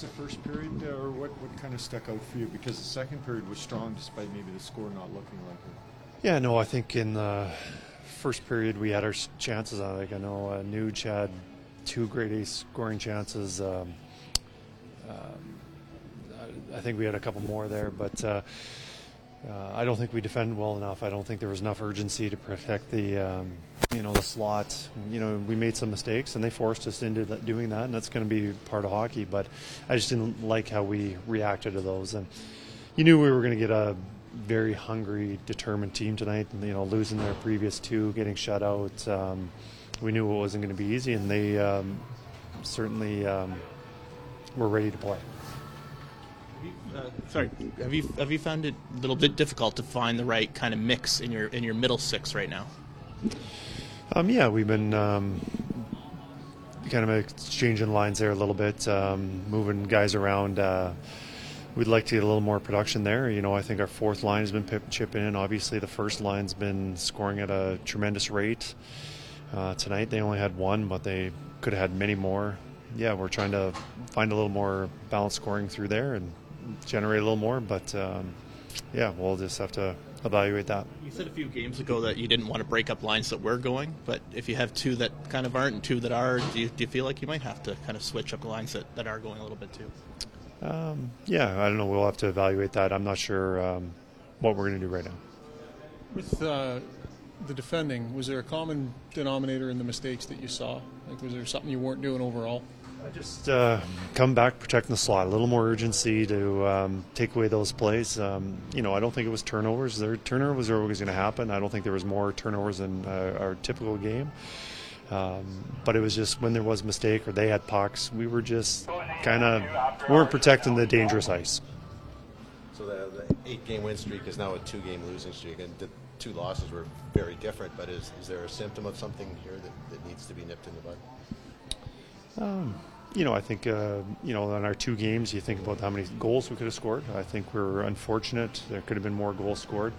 the first period, or what, what kind of stuck out for you? Because the second period was strong, despite maybe the score not looking like it. Yeah, no, I think in the first period we had our chances. I think I know uh, Nuge had two great scoring chances. Um, um, I, I think we had a couple more there, but uh, uh, I don't think we defended well enough. I don't think there was enough urgency to protect the um, you know the slot. You know, we made some mistakes and they forced us into that, doing that, and that's going to be part of hockey. But I just didn't like how we reacted to those and you knew we were going to get a very hungry, determined team tonight. And, you know, losing their previous two, getting shut out, um, we knew it wasn't going to be easy, and they um, certainly um, were ready to play. Uh, sorry, have you have you found it a little bit difficult to find the right kind of mix in your in your middle six right now? Um, yeah, we've been um, kind of exchanging lines there a little bit, um, moving guys around. Uh, we'd like to get a little more production there. You know, I think our fourth line has been pip- chipping in. Obviously, the first line's been scoring at a tremendous rate. Uh, tonight they only had one, but they could have had many more. Yeah, we're trying to find a little more balanced scoring through there and generate a little more. But um, yeah, we'll just have to evaluate that. You said a few games ago that you didn't want to break up lines that were going, but if you have two that kind of aren't and two that are, do you, do you feel like you might have to kind of switch up the lines that, that are going a little bit too? Um, yeah, I don't know. We'll have to evaluate that. I'm not sure um, what we're going to do right now. With uh, the defending, was there a common denominator in the mistakes that you saw? Like, was there something you weren't doing overall? I just uh, come back, protecting the slot. A little more urgency to um, take away those plays. Um, you know, I don't think it was turnovers. Their turnovers are always going to happen. I don't think there was more turnovers in uh, our typical game. Um, but it was just when there was a mistake or they had pucks, we were just kind of weren't protecting the dangerous ice. So the, the eight-game win streak is now a two-game losing streak, and the two losses were very different. But is, is there a symptom of something here that, that needs to be nipped in the bud? You know, I think uh, you know on our two games, you think about how many goals we could have scored. I think we're unfortunate. There could have been more goals scored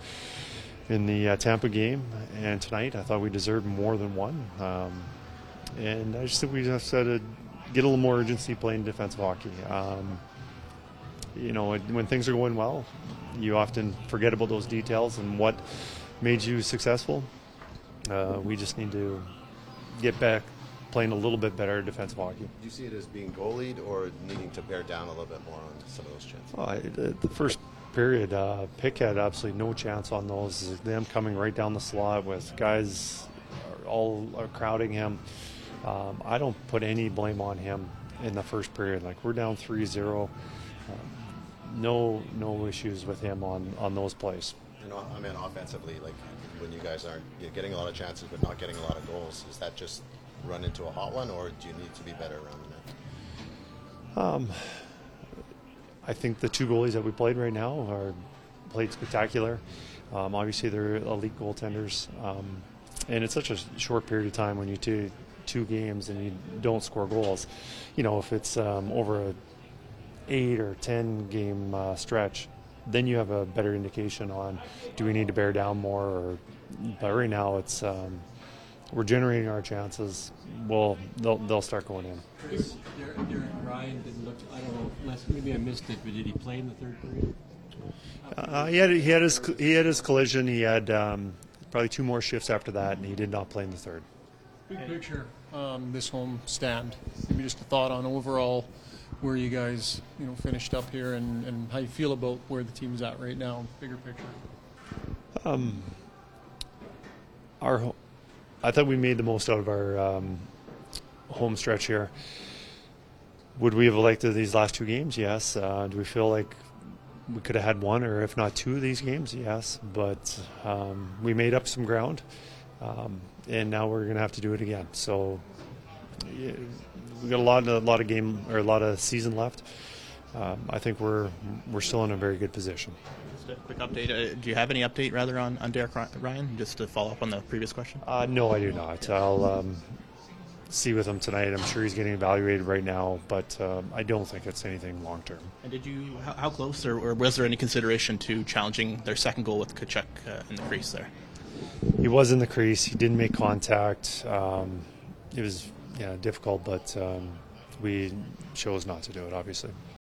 in the uh, Tampa game, and tonight I thought we deserved more than one. Um, and I just think we just had to get a little more urgency playing defensive hockey. Um, you know, when things are going well, you often forget about those details and what made you successful. Uh, we just need to get back playing a little bit better defensive hockey. Do you see it as being goalied or needing to bear down a little bit more on some of those chances? Well, I, the, the first period, uh, Pick had absolutely no chance on those. Them coming right down the slot with guys are all are crowding him. Um, I don't put any blame on him in the first period. Like we're down 3-0. Um, no, no issues with him on, on those plays. And o- I mean, offensively, like when you guys aren't getting a lot of chances but not getting a lot of goals, is that just run into a hot one, or do you need to be better around the net? I think the two goalies that we played right now are played spectacular. Um, obviously, they're elite goaltenders, um, and it's such a short period of time when you do two games and you don't score goals. You know, if it's um, over a eight or ten game uh, stretch, then you have a better indication on do we need to bear down more. Or, but right now, it's um, we're generating our chances. Well, they'll they'll start going in. Kris, Derek, Derek Ryan didn't look. I don't know. Unless, maybe I missed it, but did he play in the third period? Uh, he had he had his he had his collision. He had um, probably two more shifts after that, and he did not play in the third. Big picture, um, this home stand. Maybe just a thought on overall where you guys, you know, finished up here and, and how you feel about where the team's at right now. Bigger picture. Um, Our, ho- I thought we made the most out of our um, home stretch here. Would we have elected these last two games? Yes. Uh, do we feel like we could have had one or if not two of these games? Yes. But um, we made up some ground, um, and now we're going to have to do it again. So we got a lot, a lot of game or a lot of season left. Um, I think we're we're still in a very good position. Just a quick update. Uh, do you have any update rather on, on Derek Ryan? Just to follow up on the previous question. Uh, no, I do not. I'll um, see with him tonight. I'm sure he's getting evaluated right now, but um, I don't think it's anything long term. And did you how, how close or, or was there any consideration to challenging their second goal with Tkachuk uh, in the crease there? He was in the crease. He didn't make contact. Um, it was yeah difficult, but um, we chose not to do it, obviously.